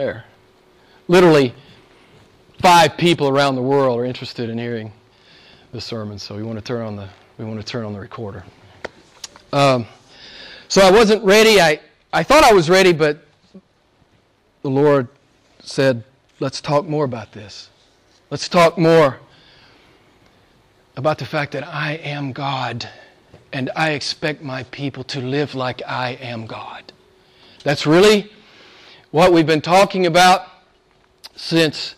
there. Literally, five people around the world are interested in hearing the sermon, so we want to turn on the we want to turn on the recorder. Um, so I wasn't ready. I I thought I was ready, but the Lord said, "Let's talk more about this. Let's talk more about the fact that I am God." and I expect my people to live like I am God. That's really what we've been talking about since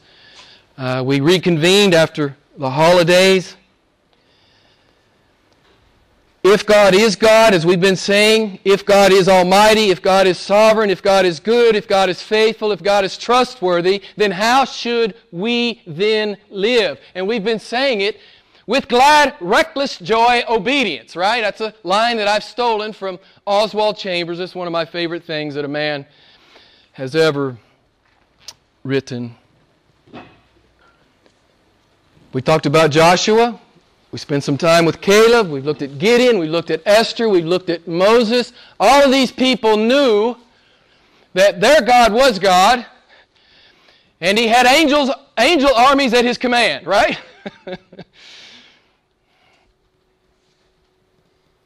uh, we reconvened after the holidays. If God is God, as we've been saying, if God is almighty, if God is sovereign, if God is good, if God is faithful, if God is trustworthy, then how should we then live? And we've been saying it with glad, reckless joy, obedience, right? That's a line that I've stolen from Oswald Chambers. It's one of my favorite things that a man has ever written. We talked about Joshua. We spent some time with Caleb. We've looked at Gideon. We've looked at Esther. We've looked at Moses. All of these people knew that their God was God, and he had angels, angel armies at his command, right?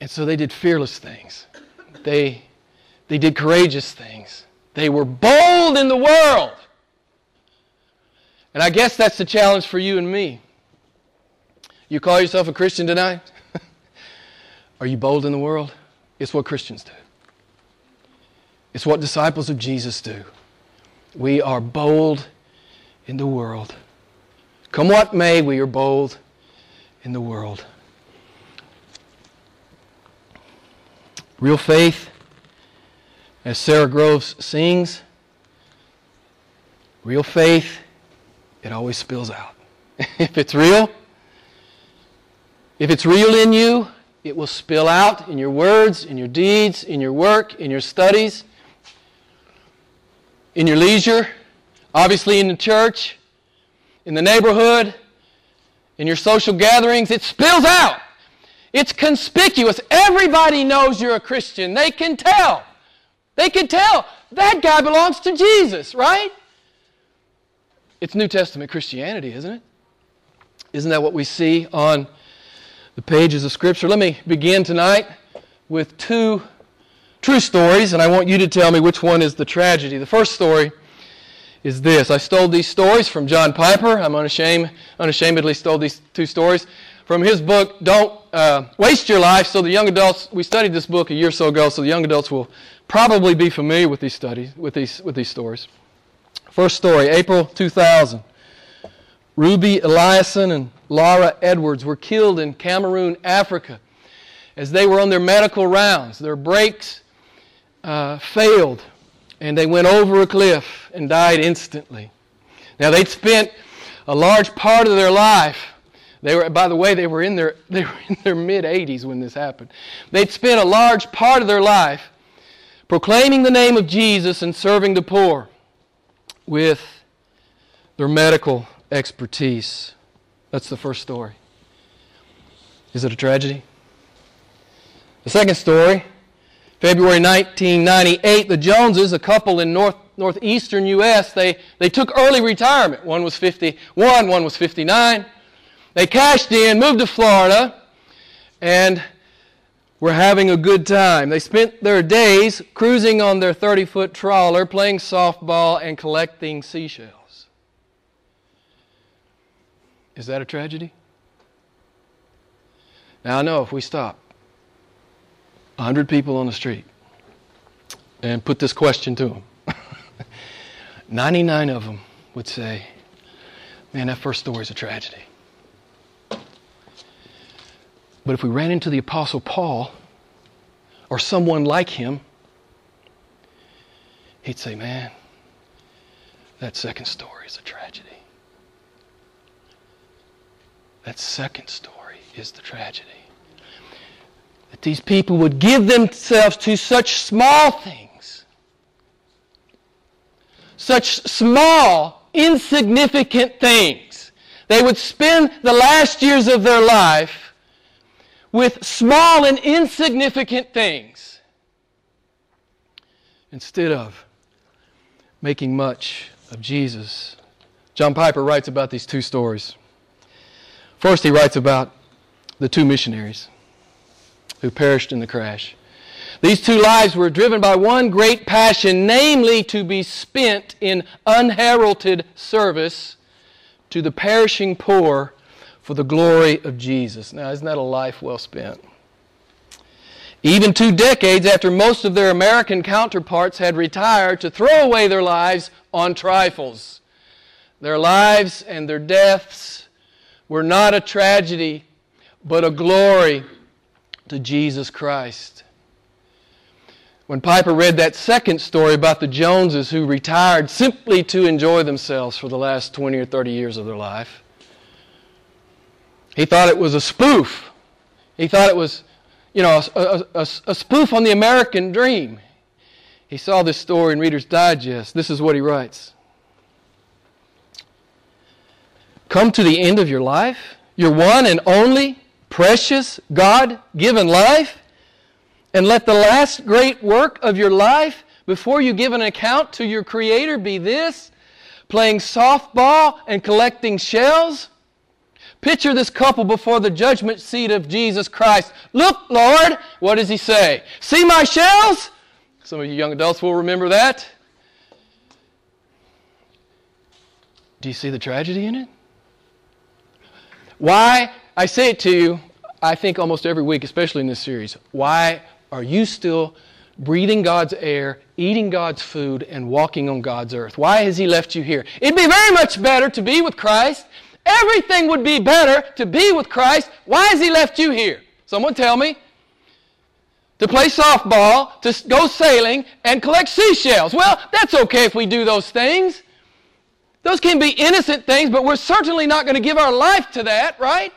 And so they did fearless things. They, they did courageous things. They were bold in the world. And I guess that's the challenge for you and me. You call yourself a Christian tonight? Are you bold in the world? It's what Christians do. It's what disciples of Jesus do. We are bold in the world. Come what may, we are bold in the world. Real faith, as Sara Groves sings, real faith, it always spills out. if it's real, if it's real in you, it will spill out in your words, in your deeds, in your work, in your studies, in your leisure, obviously in the church, in the neighborhood, in your social gatherings. It spills out. It's conspicuous. Everybody knows you're a Christian. They can tell. They could tell that guy belongs to Jesus, right? It's New Testament Christianity, isn't it? Isn't that what we see on the pages of Scripture? Let me begin tonight with two true stories, and I want you to tell me which one is the tragedy. The first story is this. I stole these stories from John Piper. I'm unashamed, unashamedly stole these two stories from his book, Don't uh, Waste Your Life. So the young adults, we studied this book a year or so ago, so the young adults will probably be familiar with these studies, with these, with these stories. First story, April 2000. Ruby Eliason and Laura Edwards were killed in Cameroon, Africa, as they were on their medical rounds. Their brakes uh, failed, and they went over a cliff and died instantly. Now, they'd spent a large part of their life they were, by the way, they were in their, they were in their mid 80s when this happened. They'd spent a large part of their life proclaiming the name of Jesus and serving the poor with their medical expertise. That's the first story. Is it a tragedy? The second story, February 1998, the Joneses, a couple in north, northeastern U.S., they, they took early retirement. One was 51, one was 59. They cashed in, moved to Florida, and were having a good time. They spent their days cruising on their 30 foot trawler, playing softball, and collecting seashells. Is that a tragedy? Now, I know if we stop 100 people on the street and put this question to them, 99 of them would say, Man, that first story is a tragedy. But if we ran into the Apostle Paul or someone like him, he'd say, Man, that second story is a tragedy. That second story is the tragedy. That these people would give themselves to such small things, such small, insignificant things. They would spend the last years of their life with small and insignificant things instead of making much of Jesus. John Piper writes about these two stories. First, he writes about the two missionaries who perished in the crash. These two lives were driven by one great passion, namely to be spent in unheralded service to the perishing poor for the glory of Jesus. Now, isn't that a life well spent? Even two decades after most of their American counterparts had retired to throw away their lives on trifles. Their lives and their deaths were not a tragedy, but a glory to Jesus Christ. When Piper read that second story about the Joneses who retired simply to enjoy themselves for the last 20 or 30 years of their life, he thought it was a spoof. He thought it was, you know, a, a, a, a spoof on the American dream. He saw this story in Reader's Digest. This is what he writes Come to the end of your life, your one and only precious God given life and let the last great work of your life before you give an account to your Creator be this playing softball and collecting shells? Picture this couple before the judgment seat of Jesus Christ. Look, Lord, what does he say? See my shells? Some of you young adults will remember that. Do you see the tragedy in it? Why? I say it to you, I think almost every week, especially in this series. Why are you still breathing God's air, eating God's food, and walking on God's earth? Why has He left you here? It'd be very much better to be with Christ. Everything would be better to be with Christ. Why has He left you here? Someone tell me. To play softball, to go sailing, and collect seashells. Well, that's okay if we do those things. Those can be innocent things, but we're certainly not going to give our life to that, right?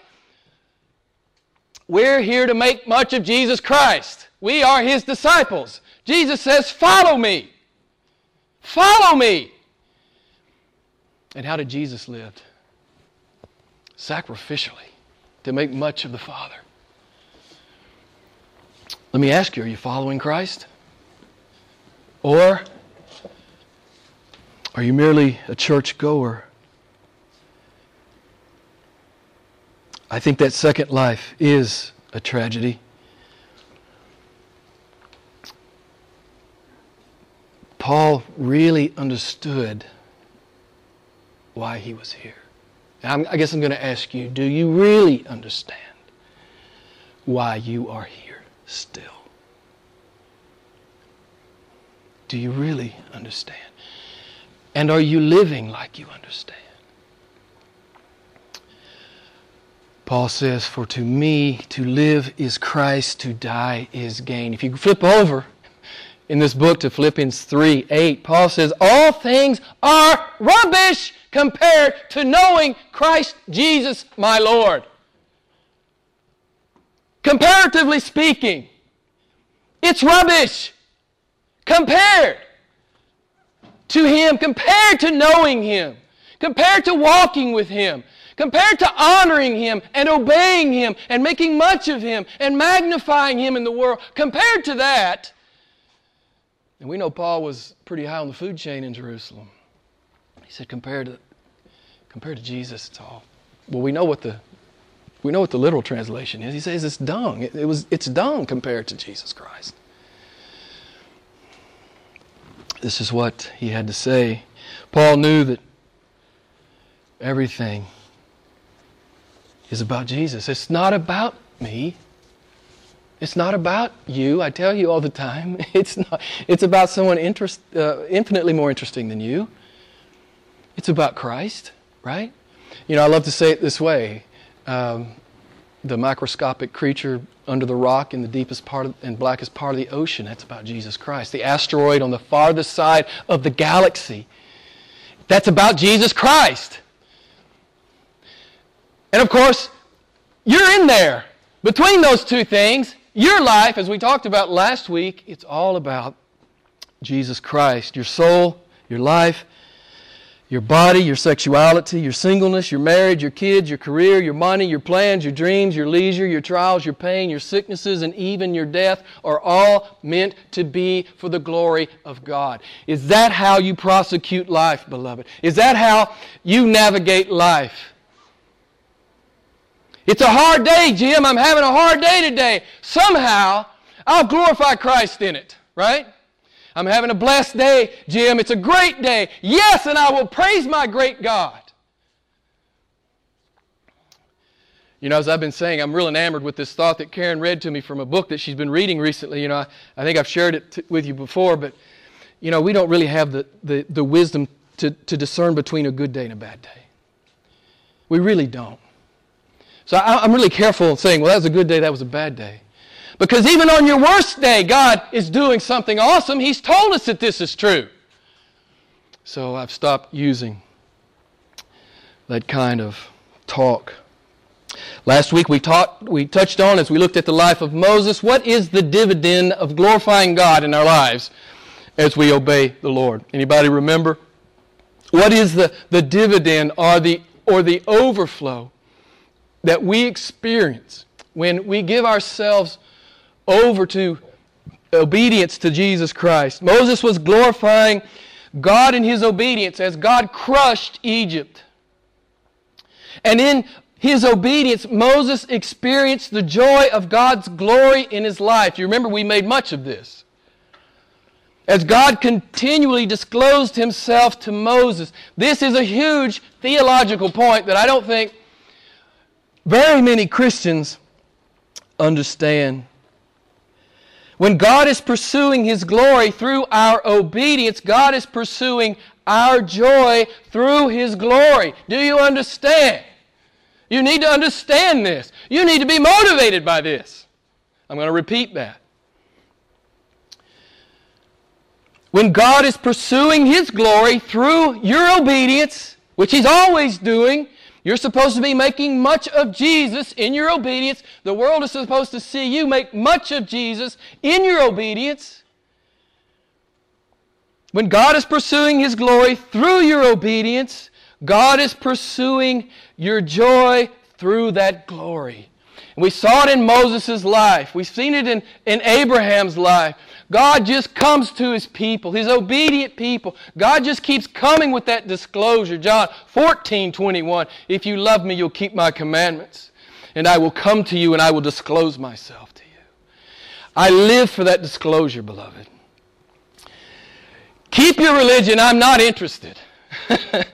We're here to make much of Jesus Christ. We are his disciples. Jesus says, Follow me. Follow me. And how did Jesus live? Sacrificially, to make much of the Father. Let me ask you are you following Christ? Or are you merely a church goer? I think that second life is a tragedy. Paul really understood why he was here. And i guess I'm going to ask you do you really understand why you are here still? Do you really understand? And are you living like you understand? Paul says, For to me to live is Christ, to die is gain. If you flip over in this book to Philippians 3 8, Paul says, All things are rubbish compared to knowing Christ Jesus my Lord. Comparatively speaking, it's rubbish compared to Him, compared to knowing Him, compared to walking with Him, compared to honoring Him and obeying Him and making much of Him and magnifying Him in the world, compared to that, and we know Paul was pretty high on the food chain in Jerusalem. He said, compared to, compared to Jesus, it's all. Well, we know what the we know what the literal translation is. He says it's dung. It, it was it's dung compared to Jesus Christ. This is what he had to say. Paul knew that everything is about Jesus. It's not about me. It's not about you. I tell you all the time. It's not. It's about someone interest, uh, infinitely more interesting than you. It's about Christ, right? You know, I love to say it this way: um, the microscopic creature under the rock in the deepest part of, and blackest part of the ocean. That's about Jesus Christ. The asteroid on the farthest side of the galaxy. That's about Jesus Christ. And of course, you're in there between those two things. Your life, as we talked about last week, it's all about Jesus Christ. Your soul, your life, your body, your sexuality, your singleness, your marriage, your kids, your career, your money, your plans, your dreams, your leisure, your trials, your pain, your sicknesses, and even your death are all meant to be for the glory of God. Is that how you prosecute life, beloved? Is that how you navigate life? It's a hard day, Jim. I'm having a hard day today. Somehow, I'll glorify Christ in it, right? I'm having a blessed day, Jim. It's a great day. Yes, and I will praise my great God. You know, as I've been saying, I'm real enamored with this thought that Karen read to me from a book that she's been reading recently. You know, I, I think I've shared it t- with you before, but, you know, we don't really have the, the, the wisdom to, to discern between a good day and a bad day. We really don't. So I, I'm really careful saying, well, that was a good day, that was a bad day. Because even on your worst day, God is doing something awesome. He's told us that this is true. So I've stopped using that kind of talk. Last week we, taught, we touched on, as we looked at the life of Moses, what is the dividend of glorifying God in our lives as we obey the Lord? Anybody remember? What is the, the dividend or the, or the overflow that we experience when we give ourselves over to obedience to Jesus Christ. Moses was glorifying God in his obedience as God crushed Egypt. And in his obedience, Moses experienced the joy of God's glory in his life. You remember we made much of this. As God continually disclosed himself to Moses. This is a huge theological point that I don't think very many Christians understand. When God is pursuing His glory through our obedience, God is pursuing our joy through His glory. Do you understand? You need to understand this. You need to be motivated by this. I'm going to repeat that. When God is pursuing His glory through your obedience, which He's always doing, you're supposed to be making much of Jesus in your obedience. The world is supposed to see you make much of Jesus in your obedience. When God is pursuing His glory through your obedience, God is pursuing your joy through that glory. And we saw it in Moses' life. We've seen it in, in Abraham's life. God just comes to his people, his obedient people. God just keeps coming with that disclosure. John 14, 21. If you love me, you'll keep my commandments. And I will come to you and I will disclose myself to you. I live for that disclosure, beloved. Keep your religion. I'm not interested. Man,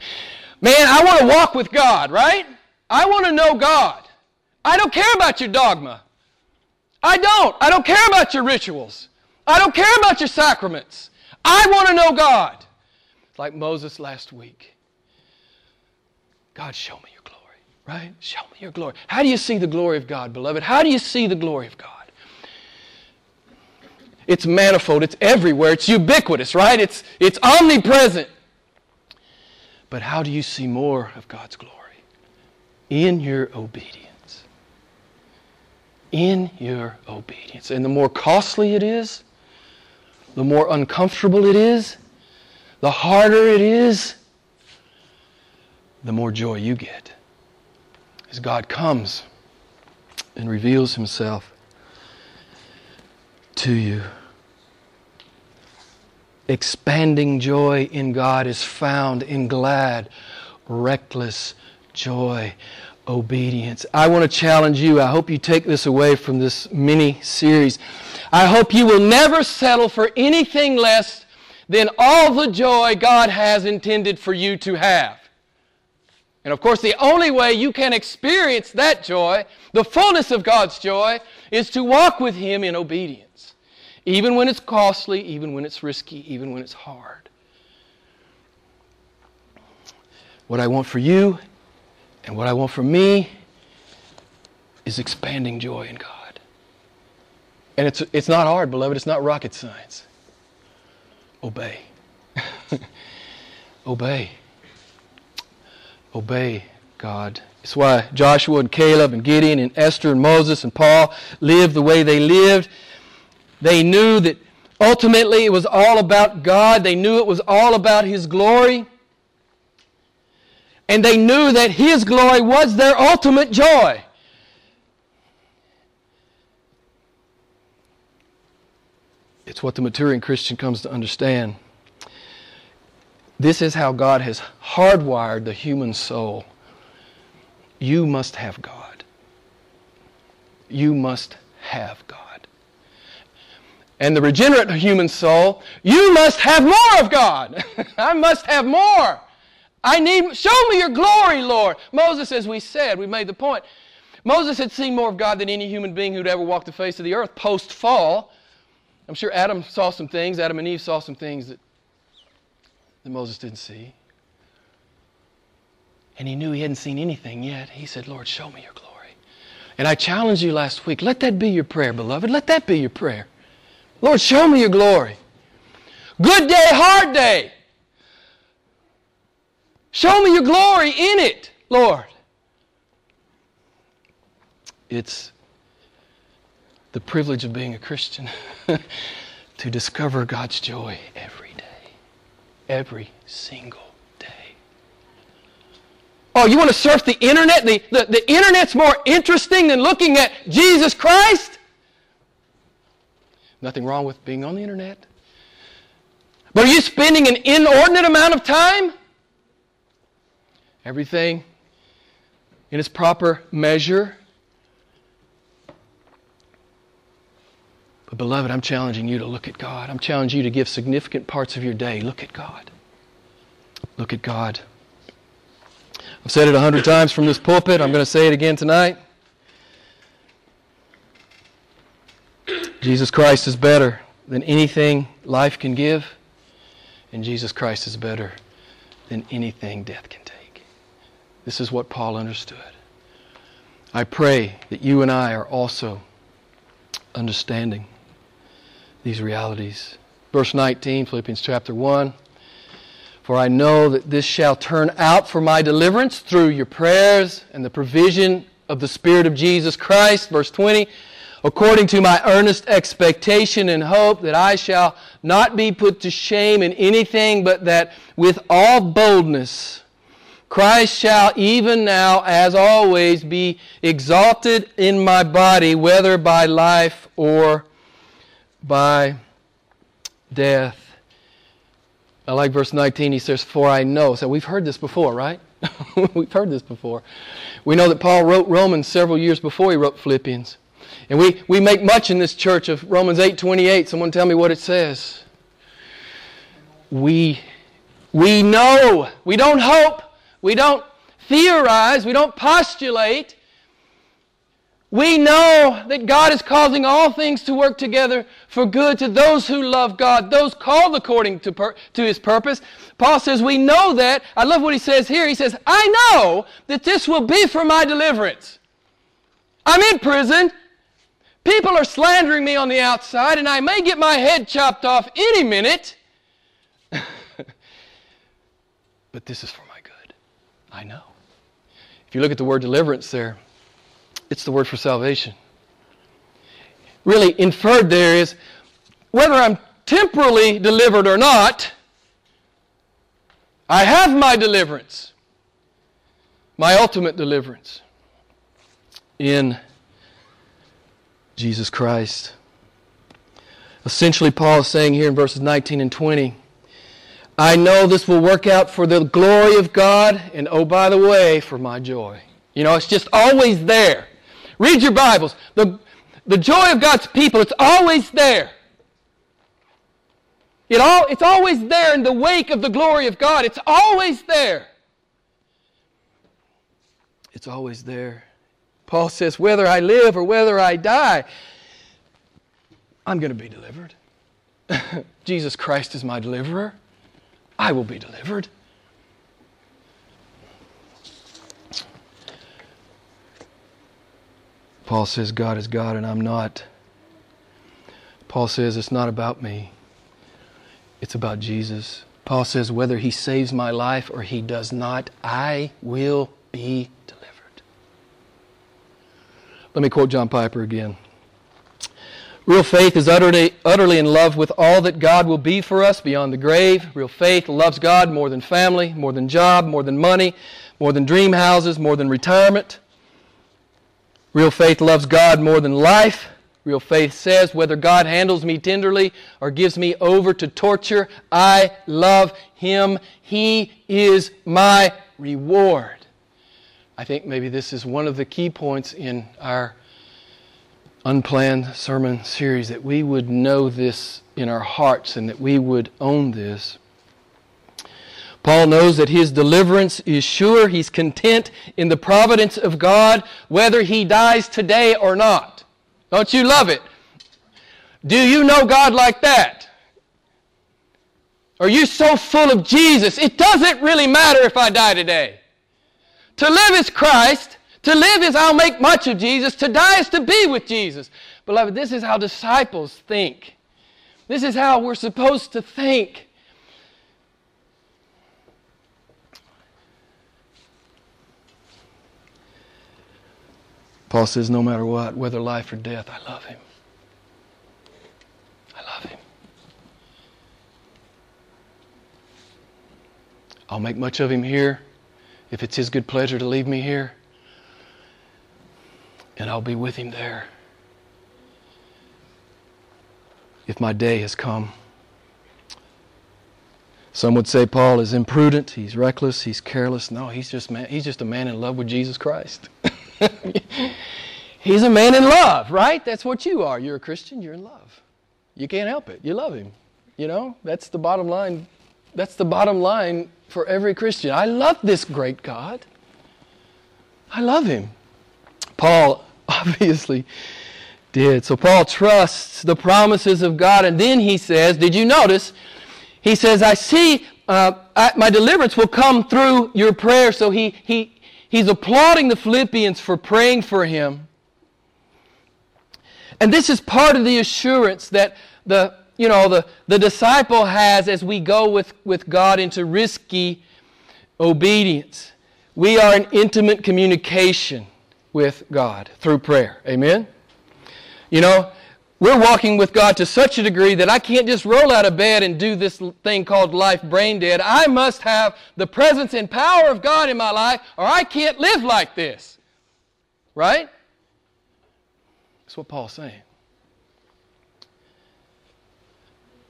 I want to walk with God, right? I want to know God. I don't care about your dogma. I don't. I don't care about your rituals. I don't care about your sacraments. I want to know God. Like Moses last week. God, show me your glory, right? Show me your glory. How do you see the glory of God, beloved? How do you see the glory of God? It's manifold, it's everywhere, it's ubiquitous, right? It's, it's omnipresent. But how do you see more of God's glory? In your obedience. In your obedience. And the more costly it is, the more uncomfortable it is, the harder it is, the more joy you get. As God comes and reveals Himself to you. Expanding joy in God is found in glad, reckless joy, obedience. I want to challenge you. I hope you take this away from this mini series. I hope you will never settle for anything less than all the joy God has intended for you to have. And of course, the only way you can experience that joy, the fullness of God's joy, is to walk with Him in obedience. Even when it's costly, even when it's risky, even when it's hard. What I want for you and what I want for me is expanding joy in God. And it's, it's not hard, beloved. It's not rocket science. Obey. Obey. Obey God. It's why Joshua and Caleb and Gideon and Esther and Moses and Paul lived the way they lived. They knew that ultimately it was all about God. They knew it was all about His glory. And they knew that His glory was their ultimate joy. It's what the maturing Christian comes to understand. This is how God has hardwired the human soul. You must have God. You must have God. And the regenerate human soul, you must have more of God. I must have more. I need, show me your glory, Lord. Moses, as we said, we made the point. Moses had seen more of God than any human being who'd ever walked the face of the earth post fall. I'm sure Adam saw some things, Adam and Eve saw some things that, that Moses didn't see. And he knew he hadn't seen anything yet. He said, Lord, show me your glory. And I challenged you last week. Let that be your prayer, beloved. Let that be your prayer. Lord, show me your glory. Good day, hard day. Show me your glory in it, Lord. It's the privilege of being a Christian to discover God's joy every day, every single day. Oh, you want to surf the internet? The, the, the internet's more interesting than looking at Jesus Christ? Nothing wrong with being on the internet. But are you spending an inordinate amount of time? Everything in its proper measure. But, beloved, I'm challenging you to look at God. I'm challenging you to give significant parts of your day. Look at God. Look at God. I've said it a hundred times from this pulpit. I'm going to say it again tonight. Jesus Christ is better than anything life can give, and Jesus Christ is better than anything death can take. This is what Paul understood. I pray that you and I are also understanding these realities. Verse 19, Philippians chapter 1. For I know that this shall turn out for my deliverance through your prayers and the provision of the Spirit of Jesus Christ. Verse 20. According to my earnest expectation and hope that I shall not be put to shame in anything, but that with all boldness Christ shall even now, as always, be exalted in my body, whether by life or by death. I like verse 19. He says, For I know. So we've heard this before, right? we've heard this before. We know that Paul wrote Romans several years before he wrote Philippians. And we, we make much in this church of Romans 8 28. Someone tell me what it says. We, we know. We don't hope. We don't theorize. We don't postulate. We know that God is causing all things to work together for good to those who love God, those called according to, per- to His purpose. Paul says, We know that. I love what he says here. He says, I know that this will be for my deliverance. I'm in prison. People are slandering me on the outside, and I may get my head chopped off any minute. but this is for my good. I know. If you look at the word deliverance there, it's the word for salvation. Really, inferred there is whether I'm temporally delivered or not, I have my deliverance, my ultimate deliverance in Jesus Christ. Essentially, Paul is saying here in verses 19 and 20, I know this will work out for the glory of God, and oh, by the way, for my joy. You know, it's just always there. Read your Bibles. The, the joy of God's people, it's always there. It all, it's always there in the wake of the glory of God. It's always there. It's always there. Paul says, whether I live or whether I die, I'm going to be delivered. Jesus Christ is my deliverer. I will be delivered. Paul says, God is God and I'm not. Paul says, it's not about me, it's about Jesus. Paul says, whether he saves my life or he does not, I will be delivered. Let me quote John Piper again. Real faith is utterly, utterly in love with all that God will be for us beyond the grave. Real faith loves God more than family, more than job, more than money, more than dream houses, more than retirement. Real faith loves God more than life. Real faith says, whether God handles me tenderly or gives me over to torture, I love Him. He is my reward. I think maybe this is one of the key points in our unplanned sermon series that we would know this in our hearts and that we would own this. Paul knows that his deliverance is sure. He's content in the providence of God, whether he dies today or not. Don't you love it? Do you know God like that? Are you so full of Jesus? It doesn't really matter if I die today. To live is Christ, to live is I'll make much of Jesus. To die is to be with Jesus. Beloved, this is how disciples think. This is how we're supposed to think. Paul says, no matter what, whether life or death, I love him. I love him. I'll make much of him here if it's his good pleasure to leave me here and I'll be with him there. If my day has come. Some would say Paul is imprudent, he's reckless, he's careless. No, he's just man, he's just a man in love with Jesus Christ. he's a man in love, right? That's what you are. You're a Christian, you're in love. You can't help it. You love him. You know, that's the bottom line. That's the bottom line for every Christian. I love this great God. I love him. Paul obviously did. So Paul trusts the promises of God, and then he says, Did you notice? He says, I see uh, I, my deliverance will come through your prayer. So he, he, he's applauding the Philippians for praying for him. And this is part of the assurance that the, you know, the, the disciple has as we go with, with God into risky obedience. We are in intimate communication with God through prayer. Amen? You know, we're walking with God to such a degree that I can't just roll out of bed and do this thing called life brain dead. I must have the presence and power of God in my life, or I can't live like this. Right? That's what Paul's saying.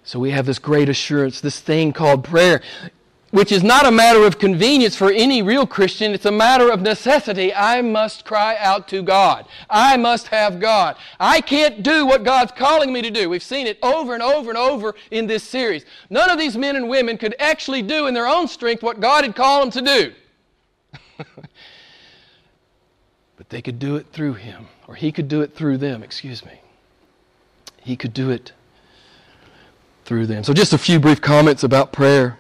So we have this great assurance, this thing called prayer which is not a matter of convenience for any real Christian. It's a matter of necessity. I must cry out to God. I must have God. I can't do what God's calling me to do. We've seen it over and over and over in this series. None of these men and women could actually do in their own strength what God had called them to do. but they could do it through Him, or He could do it through them, excuse me. He could do it through them. So, just a few brief comments about prayer.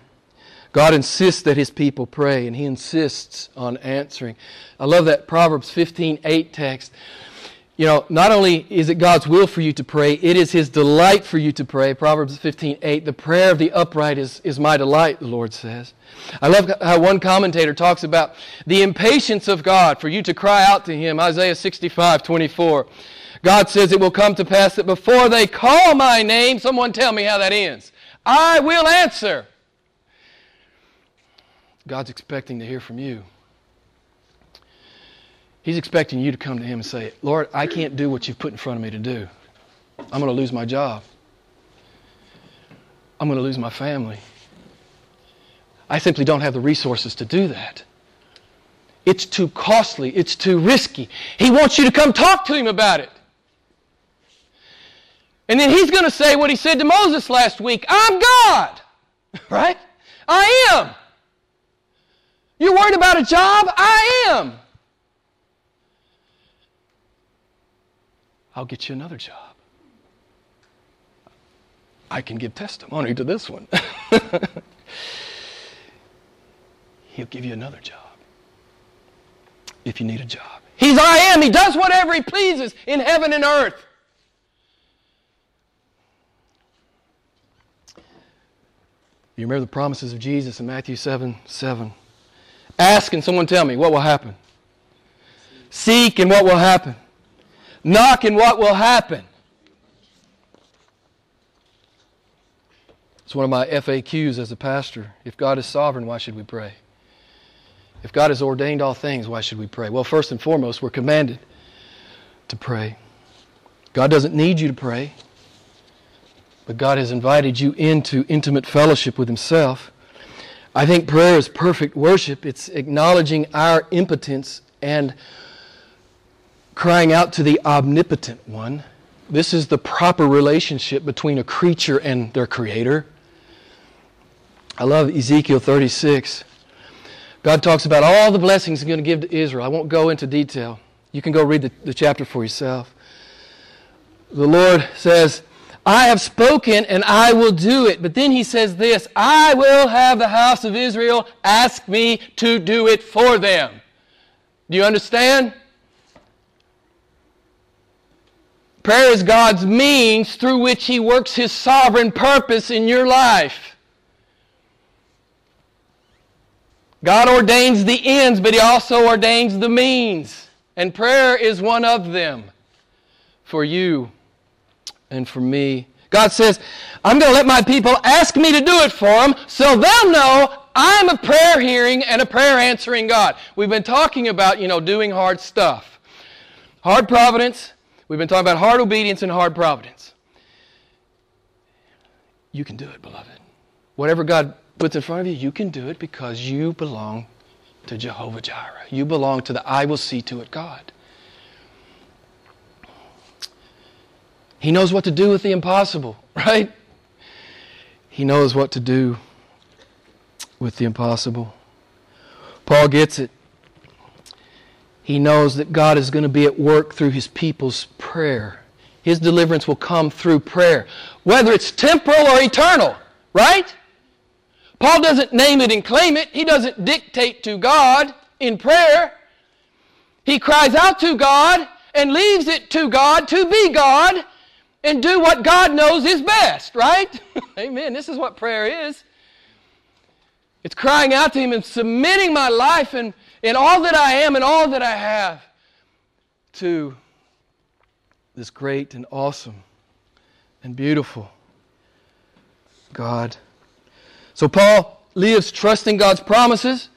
God insists that his people pray, and he insists on answering. I love that Proverbs 15 8 text. You know, not only is it God's will for you to pray, it is his delight for you to pray. Proverbs 15 8. The prayer of the upright is, is my delight, the Lord says. I love how one commentator talks about the impatience of God for you to cry out to him. Isaiah 65 24. God says it will come to pass that before they call my name, someone tell me how that ends. I will answer. God's expecting to hear from you. He's expecting you to come to Him and say, Lord, I can't do what you've put in front of me to do. I'm going to lose my job. I'm going to lose my family. I simply don't have the resources to do that. It's too costly. It's too risky. He wants you to come talk to Him about it. And then He's going to say what He said to Moses last week I'm God. Right? I am. You're worried about a job? I am. I'll get you another job. I can give testimony to this one. He'll give you another job if you need a job. He's I am. He does whatever he pleases in heaven and earth. You remember the promises of Jesus in Matthew 7 7. Ask and someone tell me what will happen. Seek and what will happen. Knock and what will happen? It's one of my FAQs as a pastor. If God is sovereign, why should we pray? If God has ordained all things, why should we pray? Well, first and foremost, we're commanded to pray. God doesn't need you to pray, but God has invited you into intimate fellowship with Himself. I think prayer is perfect worship, it's acknowledging our impotence and crying out to the omnipotent one. This is the proper relationship between a creature and their creator. I love Ezekiel 36. God talks about all the blessings He's going to give to Israel. I won't go into detail. You can go read the, the chapter for yourself. The Lord says, I have spoken and I will do it. But then he says this I will have the house of Israel ask me to do it for them. Do you understand? Prayer is God's means through which he works his sovereign purpose in your life. God ordains the ends, but He also ordains the means. And prayer is one of them for you and for me. God says, I'm going to let my people ask me to do it for them so they'll know I'm a prayer hearing and a prayer answering God. We've been talking about, you know, doing hard stuff. Hard providence. We've been talking about hard obedience and hard providence. You can do it, beloved. Whatever God puts in front of you, you can do it because you belong to Jehovah Jireh. You belong to the I will see to it God. He knows what to do with the impossible, right? He knows what to do with the impossible. Paul gets it. He knows that God is going to be at work through his people's prayer. His deliverance will come through prayer, whether it's temporal or eternal, right? Paul doesn't name it and claim it. He doesn't dictate to God in prayer. He cries out to God and leaves it to God to be God and do what God knows is best, right? Amen. This is what prayer is. It's crying out to Him and submitting my life and, and all that I am and all that I have to this great and awesome and beautiful God. So Paul lives trusting God's promises.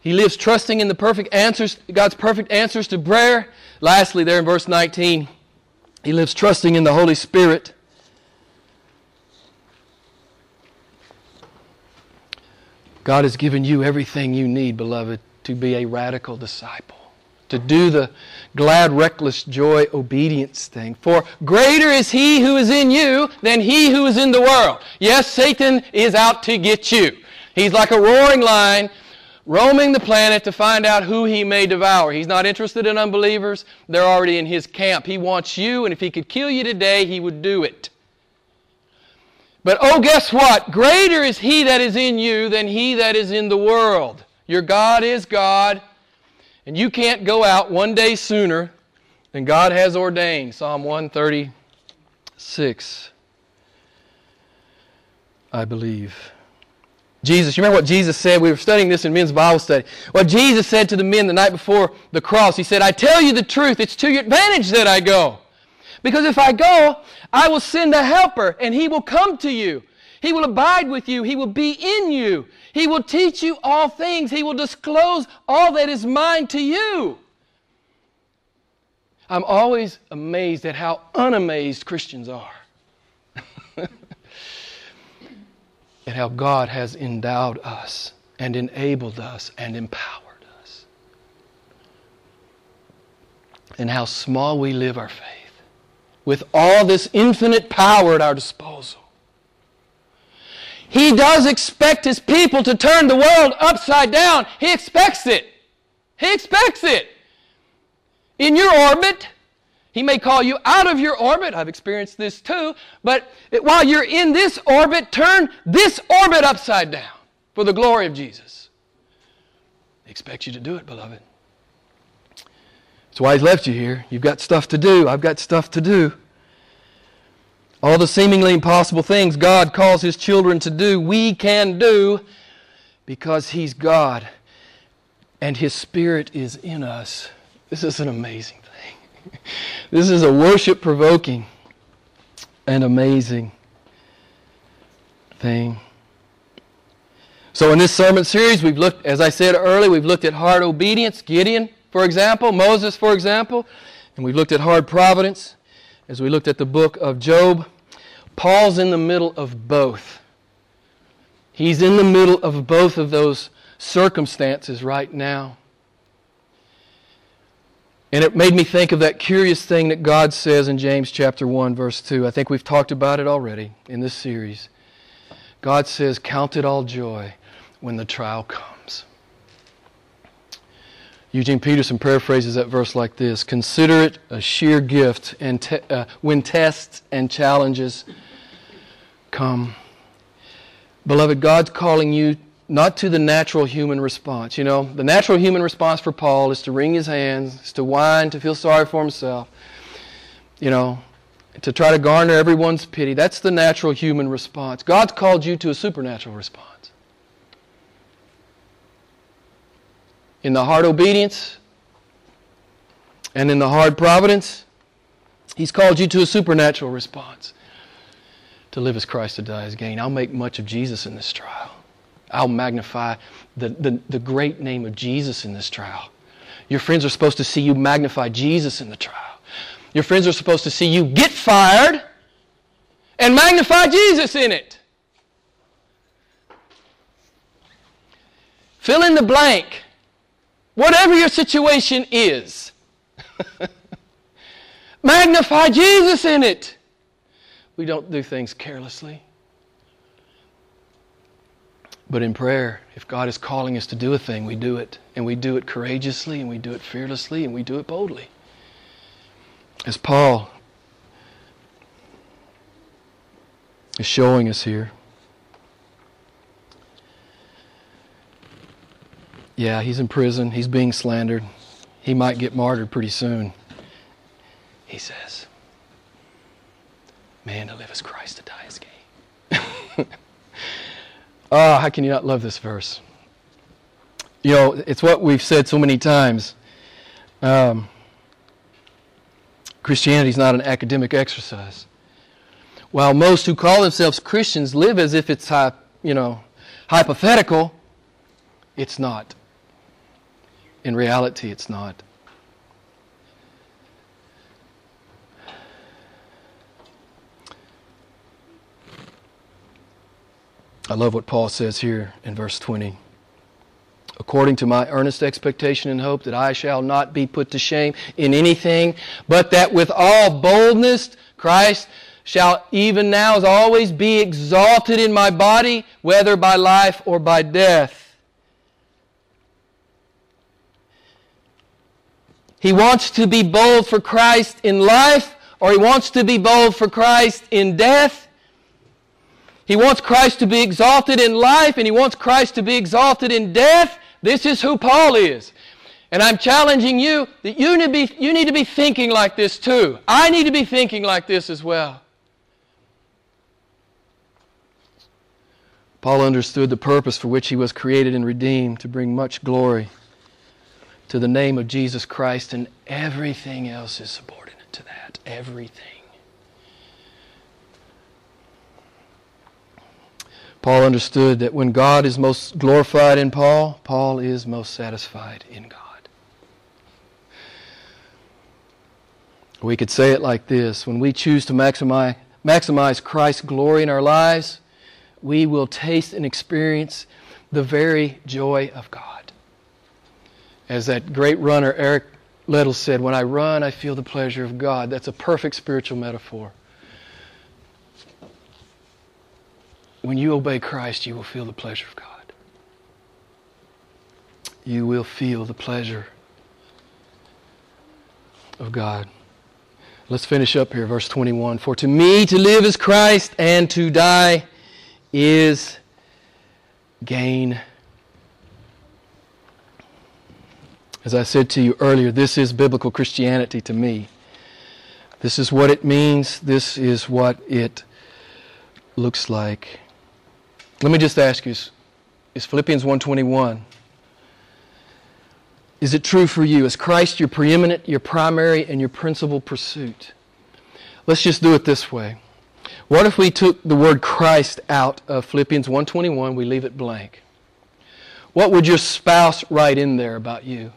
He lives trusting in the perfect answers, God's perfect answers to prayer. Lastly, there in verse 19, he lives trusting in the Holy Spirit. God has given you everything you need, beloved, to be a radical disciple to do the glad, reckless joy, obedience thing. For greater is he who is in you than he who is in the world. Yes, Satan is out to get you. He's like a roaring lion roaming the planet to find out who he may devour. He's not interested in unbelievers. They're already in his camp. He wants you, and if he could kill you today, he would do it. But oh, guess what? Greater is he that is in you than he that is in the world. Your God is God. And you can't go out one day sooner than God has ordained. Psalm 136, I believe. Jesus, you remember what Jesus said? We were studying this in men's Bible study. What Jesus said to the men the night before the cross, He said, I tell you the truth, it's to your advantage that I go. Because if I go, I will send a helper, and he will come to you. He will abide with you. He will be in you. He will teach you all things. He will disclose all that is mine to you. I'm always amazed at how unamazed Christians are. and how God has endowed us and enabled us and empowered us. And how small we live our faith with all this infinite power at our disposal. He does expect His people to turn the world upside down. He expects it. He expects it. In your orbit, He may call you out of your orbit. I've experienced this too. But while you're in this orbit, turn this orbit upside down for the glory of Jesus. He expects you to do it, beloved. That's why He's left you here. You've got stuff to do. I've got stuff to do. All the seemingly impossible things God calls His children to do, we can do because He's God and His Spirit is in us. This is an amazing thing. This is a worship provoking and amazing thing. So in this sermon series, we've looked, as I said earlier, we've looked at hard obedience, Gideon, for example, Moses, for example, and we've looked at hard providence as we looked at the book of Job. Paul's in the middle of both. He's in the middle of both of those circumstances right now. And it made me think of that curious thing that God says in James chapter 1 verse 2. I think we've talked about it already in this series. God says, "Count it all joy when the trial comes." Eugene Peterson paraphrases that verse like this Consider it a sheer gift and te- uh, when tests and challenges come. Beloved, God's calling you not to the natural human response. You know, the natural human response for Paul is to wring his hands, is to whine, to feel sorry for himself, you know, to try to garner everyone's pity. That's the natural human response. God's called you to a supernatural response. In the hard obedience and in the hard providence, He's called you to a supernatural response. To live as Christ, to die as gain. I'll make much of Jesus in this trial. I'll magnify the, the, the great name of Jesus in this trial. Your friends are supposed to see you magnify Jesus in the trial. Your friends are supposed to see you get fired and magnify Jesus in it. Fill in the blank. Whatever your situation is, magnify Jesus in it. We don't do things carelessly. But in prayer, if God is calling us to do a thing, we do it. And we do it courageously, and we do it fearlessly, and we do it boldly. As Paul is showing us here. Yeah, he's in prison. He's being slandered. He might get martyred pretty soon. He says, Man, to live as Christ, to die as gain. oh, how can you not love this verse? You know, it's what we've said so many times. Um, Christianity is not an academic exercise. While most who call themselves Christians live as if it's, you know, hypothetical, it's not. In reality, it's not. I love what Paul says here in verse 20. According to my earnest expectation and hope that I shall not be put to shame in anything, but that with all boldness Christ shall even now as always be exalted in my body, whether by life or by death. He wants to be bold for Christ in life, or he wants to be bold for Christ in death. He wants Christ to be exalted in life and he wants Christ to be exalted in death. This is who Paul is. And I'm challenging you that you need, to be, you need to be thinking like this too. I need to be thinking like this as well. Paul understood the purpose for which he was created and redeemed to bring much glory to the name of Jesus Christ, and everything else is subordinate to that. Everything. Paul understood that when God is most glorified in Paul, Paul is most satisfied in God. We could say it like this when we choose to maximize, maximize Christ's glory in our lives, we will taste and experience the very joy of God. As that great runner Eric Liddell said, When I run, I feel the pleasure of God. That's a perfect spiritual metaphor. when you obey Christ, you will feel the pleasure of God. You will feel the pleasure of God. Let's finish up here, verse 21. For to me to live is Christ, and to die is gain. As I said to you earlier, this is biblical Christianity to me. This is what it means. This is what it looks like. Let me just ask you, is, is Philippians 1.21, is it true for you? Is Christ your preeminent, your primary, and your principal pursuit? Let's just do it this way. What if we took the word Christ out of Philippians 1:21, we leave it blank? What would your spouse write in there about you?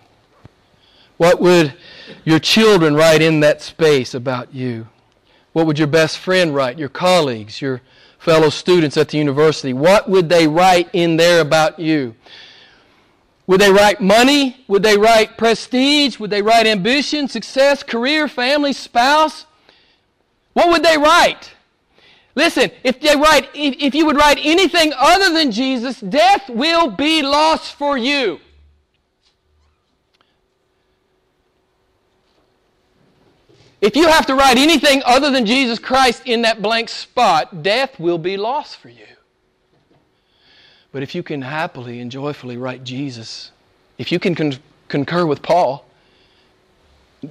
What would your children write in that space about you? What would your best friend write, your colleagues, your fellow students at the university? What would they write in there about you? Would they write money? Would they write prestige? Would they write ambition, success, career, family, spouse? What would they write? Listen, if they write if you would write anything other than Jesus, death will be lost for you. If you have to write anything other than Jesus Christ in that blank spot, death will be lost for you. But if you can happily and joyfully write Jesus, if you can con- concur with Paul,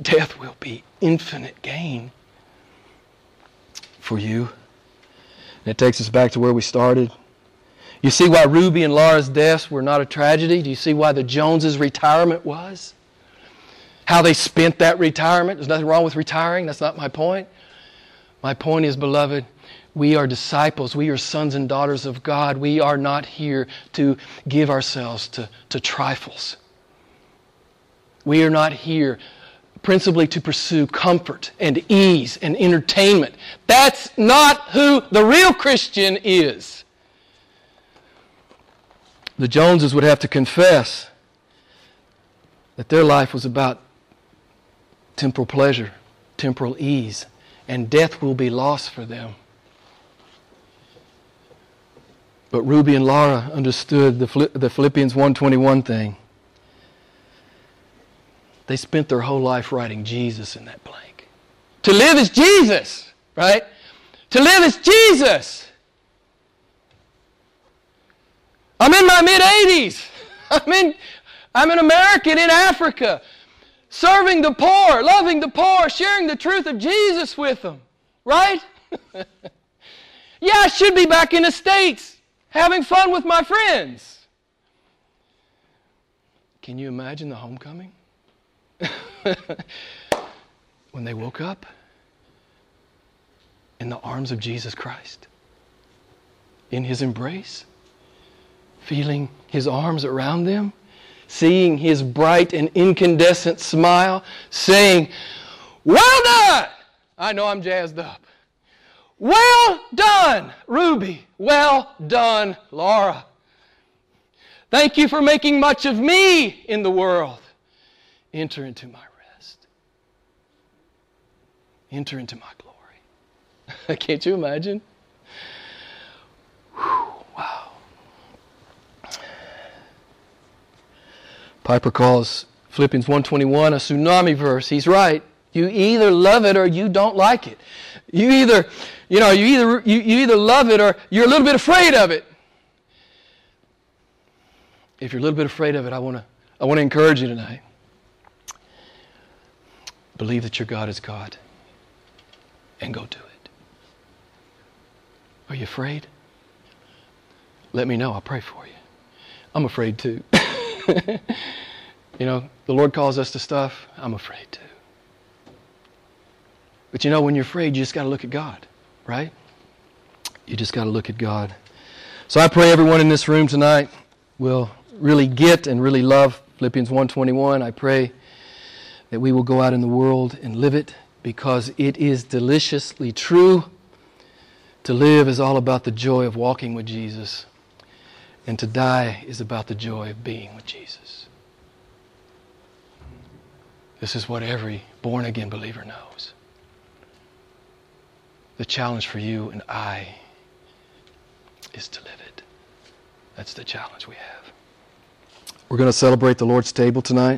death will be infinite gain for you. And it takes us back to where we started. You see why Ruby and Laura's deaths were not a tragedy? Do you see why the Joneses' retirement was? How they spent that retirement. There's nothing wrong with retiring. That's not my point. My point is, beloved, we are disciples. We are sons and daughters of God. We are not here to give ourselves to, to trifles. We are not here principally to pursue comfort and ease and entertainment. That's not who the real Christian is. The Joneses would have to confess that their life was about temporal pleasure, temporal ease, and death will be lost for them. But Ruby and Laura understood the, the Philippians 121 thing. They spent their whole life writing Jesus in that blank. To live is Jesus, right? To live is Jesus. I'm in my mid 80s. I'm in, I'm an American in Africa serving the poor, loving the poor, sharing the truth of Jesus with them. Right? yeah, I should be back in the States having fun with my friends. Can you imagine the homecoming? when they woke up in the arms of Jesus Christ, in his embrace, feeling his arms around them seeing his bright and incandescent smile, saying, Well done! I know I'm jazzed up. Well done, Ruby. Well done, Laura. Thank you for making much of me in the world. Enter into my rest. Enter into my glory. Can't you imagine? Whew. Piper calls Philippians 1:21 a tsunami verse. He's right. You either love it or you don't like it. You either, you know, you either you, you either love it or you're a little bit afraid of it. If you're a little bit afraid of it, I want to I want to encourage you tonight. Believe that your God is God and go do it. Are you afraid? Let me know. I'll pray for you. I'm afraid too. you know, the Lord calls us to stuff, I'm afraid to. But you know, when you're afraid, you just got to look at God, right? You just got to look at God. So I pray everyone in this room tonight will really get and really love Philippians 1:21. I pray that we will go out in the world and live it because it is deliciously true. To live is all about the joy of walking with Jesus. And to die is about the joy of being with Jesus. This is what every born again believer knows. The challenge for you and I is to live it. That's the challenge we have. We're going to celebrate the Lord's table tonight.